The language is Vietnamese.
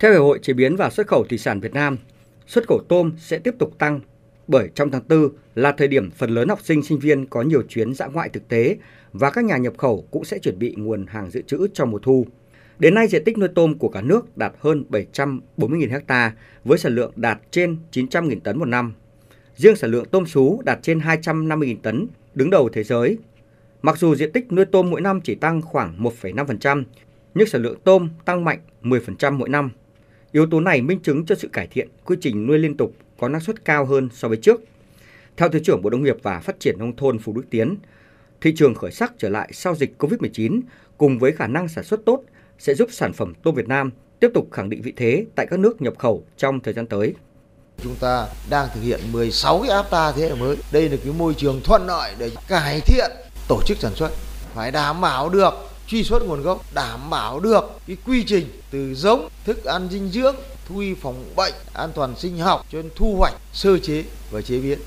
Theo Hiệp hội Chế biến và Xuất khẩu Thủy sản Việt Nam, xuất khẩu tôm sẽ tiếp tục tăng bởi trong tháng 4 là thời điểm phần lớn học sinh sinh viên có nhiều chuyến dã ngoại thực tế và các nhà nhập khẩu cũng sẽ chuẩn bị nguồn hàng dự trữ cho mùa thu. Đến nay, diện tích nuôi tôm của cả nước đạt hơn 740.000 ha với sản lượng đạt trên 900.000 tấn một năm. Riêng sản lượng tôm sú đạt trên 250.000 tấn, đứng đầu thế giới. Mặc dù diện tích nuôi tôm mỗi năm chỉ tăng khoảng 1,5%, nhưng sản lượng tôm tăng mạnh 10% mỗi năm. Yếu tố này minh chứng cho sự cải thiện quy trình nuôi liên tục có năng suất cao hơn so với trước. Theo Thứ trưởng Bộ Nông nghiệp và Phát triển Nông thôn Phú Đức Tiến, thị trường khởi sắc trở lại sau dịch COVID-19 cùng với khả năng sản xuất tốt sẽ giúp sản phẩm tôm Việt Nam tiếp tục khẳng định vị thế tại các nước nhập khẩu trong thời gian tới. Chúng ta đang thực hiện 16 cái AFTA thế hệ mới. Đây là cái môi trường thuận lợi để cải thiện tổ chức sản xuất. Phải đảm bảo được truy xuất nguồn gốc, đảm bảo được cái quy trình từ giống, thức ăn dinh dưỡng, thu y phòng bệnh, an toàn sinh học cho đến thu hoạch, sơ chế và chế biến.